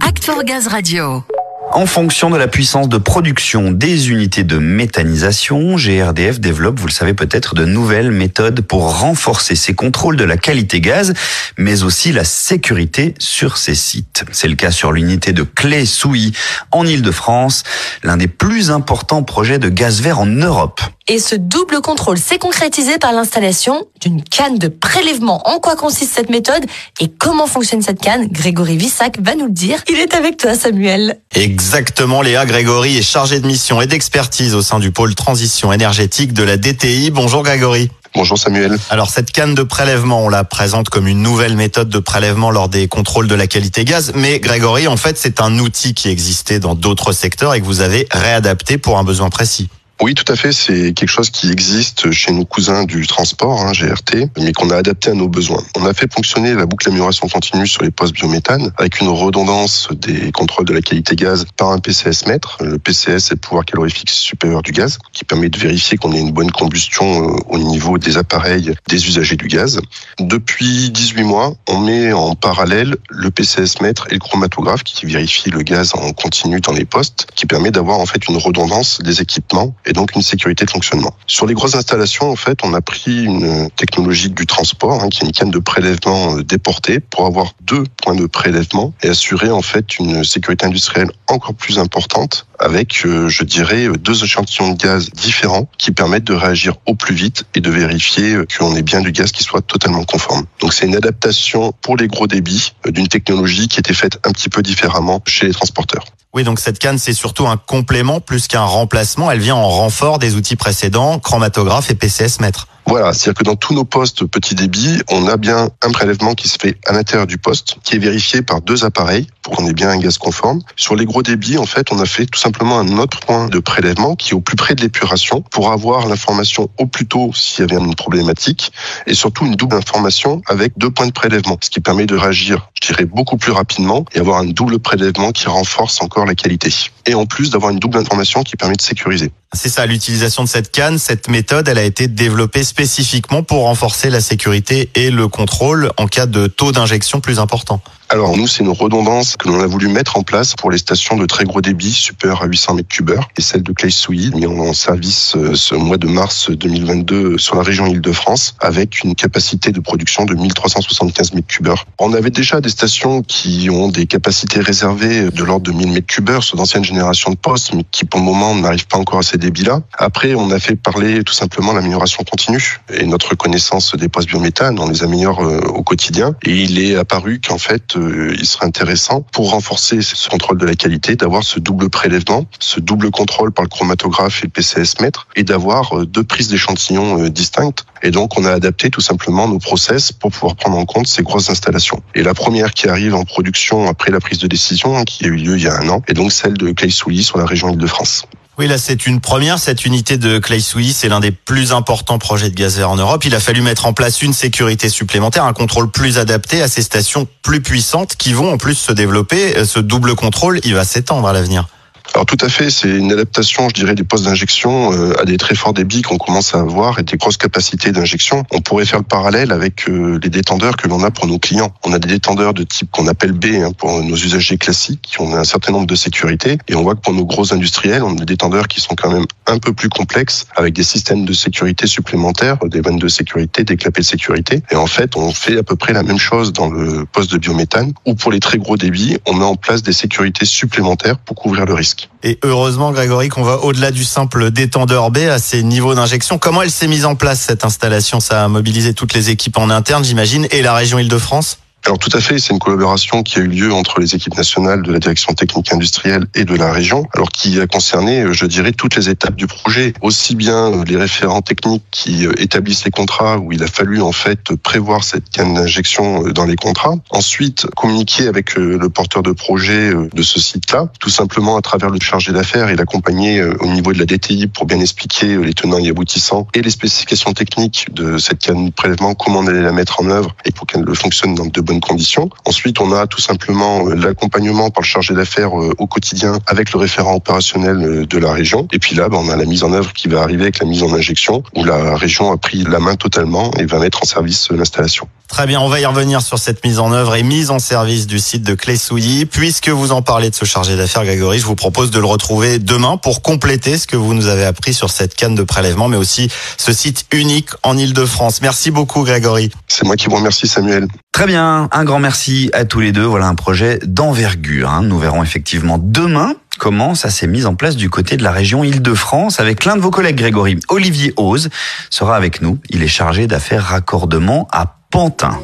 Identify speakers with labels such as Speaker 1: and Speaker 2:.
Speaker 1: Act for Gaz Radio.
Speaker 2: En fonction de la puissance de production des unités de méthanisation, GRDF développe, vous le savez peut-être, de nouvelles méthodes pour renforcer ses contrôles de la qualité gaz, mais aussi la sécurité sur ses sites. C'est le cas sur l'unité de Clé-Souilly en Ile-de-France, l'un des plus importants projets de gaz vert en Europe.
Speaker 3: Et ce double contrôle s'est concrétisé par l'installation d'une canne de prélèvement. En quoi consiste cette méthode et comment fonctionne cette canne? Grégory Vissac va nous le dire. Il est avec toi, Samuel.
Speaker 4: Exactement, Léa Grégory est chargée de mission et d'expertise au sein du pôle transition énergétique de la DTI. Bonjour Grégory.
Speaker 5: Bonjour Samuel.
Speaker 4: Alors cette canne de prélèvement, on la présente comme une nouvelle méthode de prélèvement lors des contrôles de la qualité gaz. Mais Grégory, en fait, c'est un outil qui existait dans d'autres secteurs et que vous avez réadapté pour un besoin précis.
Speaker 5: Oui, tout à fait. C'est quelque chose qui existe chez nos cousins du transport, hein, GRT, mais qu'on a adapté à nos besoins. On a fait fonctionner la boucle d'amélioration continue sur les postes biométhane avec une redondance des contrôles de la qualité gaz par un PCS mètre. Le PCS, c'est le pouvoir calorifique supérieur du gaz, qui permet de vérifier qu'on ait une bonne combustion euh, au niveau des appareils des usagers du gaz. Depuis 18 mois, on met en parallèle le PCS mètre et le chromatographe qui vérifie le gaz en continu dans les postes, qui permet d'avoir en fait une redondance des équipements et donc une sécurité de fonctionnement. Sur les grosses installations, en fait, on a pris une technologie du transport, hein, qui est une canne de prélèvement euh, déportée, pour avoir deux points de prélèvement et assurer en fait une sécurité industrielle encore plus importante avec, euh, je dirais, deux échantillons de gaz différents qui permettent de réagir au plus vite et de vérifier euh, qu'on ait bien du gaz qui soit totalement conforme. Donc c'est une adaptation pour les gros débits d'une technologie qui était faite un petit peu différemment chez les transporteurs.
Speaker 4: Oui, donc cette canne, c'est surtout un complément plus qu'un remplacement. Elle vient en renfort des outils précédents, chromatographe et PCS mètre.
Speaker 5: Voilà, c'est-à-dire que dans tous nos postes petit débit, on a bien un prélèvement qui se fait à l'intérieur du poste, qui est vérifié par deux appareils pour qu'on ait bien un gaz conforme. Sur les gros débits, en fait, on a fait tout simplement un autre point de prélèvement qui est au plus près de l'épuration pour avoir l'information au plus tôt s'il y avait une problématique et surtout une double information avec deux points de prélèvement, ce qui permet de réagir, je dirais, beaucoup plus rapidement et avoir un double prélèvement qui renforce encore la qualité. Et en plus d'avoir une double information qui permet de sécuriser.
Speaker 4: C'est ça, l'utilisation de cette canne, cette méthode, elle a été développée spécifiquement pour renforcer la sécurité et le contrôle en cas de taux d'injection plus important.
Speaker 5: Alors nous, c'est une redondance que l'on a voulu mettre en place pour les stations de très gros débit supérieurs à 800 mètres cubes et celle de Clay-Souilly mis en service euh, ce mois de mars 2022 sur la région Île-de-France avec une capacité de production de 1375 mètres cubes. On avait déjà des stations qui ont des capacités réservées de l'ordre de 1000 mètres cubes sur d'anciennes générations de postes mais qui pour le moment n'arrivent pas encore à ces débits-là. Après, on a fait parler tout simplement l'amélioration continue et notre connaissance des postes biométhane, on les améliore euh, au quotidien et il est apparu qu'en fait euh, il serait intéressant pour renforcer ce contrôle de la qualité d'avoir ce double prélèvement, ce double contrôle par le chromatographe et le PCS mètre et d'avoir euh, deux prises d'échantillons euh, distinctes. Et donc on a adapté tout simplement nos process pour pouvoir prendre en compte ces grosses installations. Et la première qui arrive en production après la prise de décision, hein, qui a eu lieu il y a un an, est donc celle de Clay-Souilly sur la région Île-de-France.
Speaker 4: Oui, là, c'est une première. Cette unité de Clay-Souilly, c'est l'un des plus importants projets de gaz vert en Europe. Il a fallu mettre en place une sécurité supplémentaire, un contrôle plus adapté à ces stations plus puissantes qui vont en plus se développer. Ce double contrôle, il va s'étendre à l'avenir.
Speaker 5: Alors tout à fait, c'est une adaptation, je dirais, des postes d'injection euh, à des très forts débits qu'on commence à avoir et des grosses capacités d'injection. On pourrait faire le parallèle avec euh, les détendeurs que l'on a pour nos clients. On a des détendeurs de type qu'on appelle B hein, pour nos usagers classiques qui ont un certain nombre de sécurités et on voit que pour nos gros industriels, on a des détendeurs qui sont quand même un peu plus complexes avec des systèmes de sécurité supplémentaires, des vannes de sécurité, des clapets de sécurité. Et en fait, on fait à peu près la même chose dans le poste de biométhane où pour les très gros débits, on met en place des sécurités supplémentaires pour couvrir le risque.
Speaker 4: Et heureusement, Grégory, qu'on va au-delà du simple détendeur B à ces niveaux d'injection. Comment elle s'est mise en place, cette installation? Ça a mobilisé toutes les équipes en interne, j'imagine, et la région Île-de-France?
Speaker 5: Alors tout à fait, c'est une collaboration qui a eu lieu entre les équipes nationales de la direction technique industrielle et de la région, alors qui a concerné, je dirais, toutes les étapes du projet, aussi bien les référents techniques qui établissent les contrats, où il a fallu en fait prévoir cette canne d'injection dans les contrats, ensuite communiquer avec euh, le porteur de projet euh, de ce site-là, tout simplement à travers le chargé d'affaires et l'accompagner euh, au niveau de la DTI pour bien expliquer les tenants et aboutissants et les spécifications techniques de cette canne de prélèvement, comment on allait la mettre en œuvre et pour qu'elle fonctionne dans de bonnes bonnes conditions. Ensuite, on a tout simplement l'accompagnement par le chargé d'affaires au quotidien avec le référent opérationnel de la région. Et puis là, ben, on a la mise en œuvre qui va arriver avec la mise en injection où la région a pris la main totalement et va mettre en service l'installation.
Speaker 4: Très bien, on va y revenir sur cette mise en œuvre et mise en service du site de Clé-Souilly. Puisque vous en parlez de ce chargé d'affaires, Grégory, je vous propose de le retrouver demain pour compléter ce que vous nous avez appris sur cette canne de prélèvement, mais aussi ce site unique en Ile-de-France. Merci beaucoup, Grégory.
Speaker 5: C'est moi qui vous remercie, Samuel.
Speaker 2: Très bien, un grand merci à tous les deux. Voilà un projet d'envergure. Hein. Nous verrons effectivement demain comment ça s'est mis en place du côté de la région Île-de-France avec l'un de vos collègues, Grégory. Olivier Ose sera avec nous. Il est chargé d'affaires raccordement à Pantin.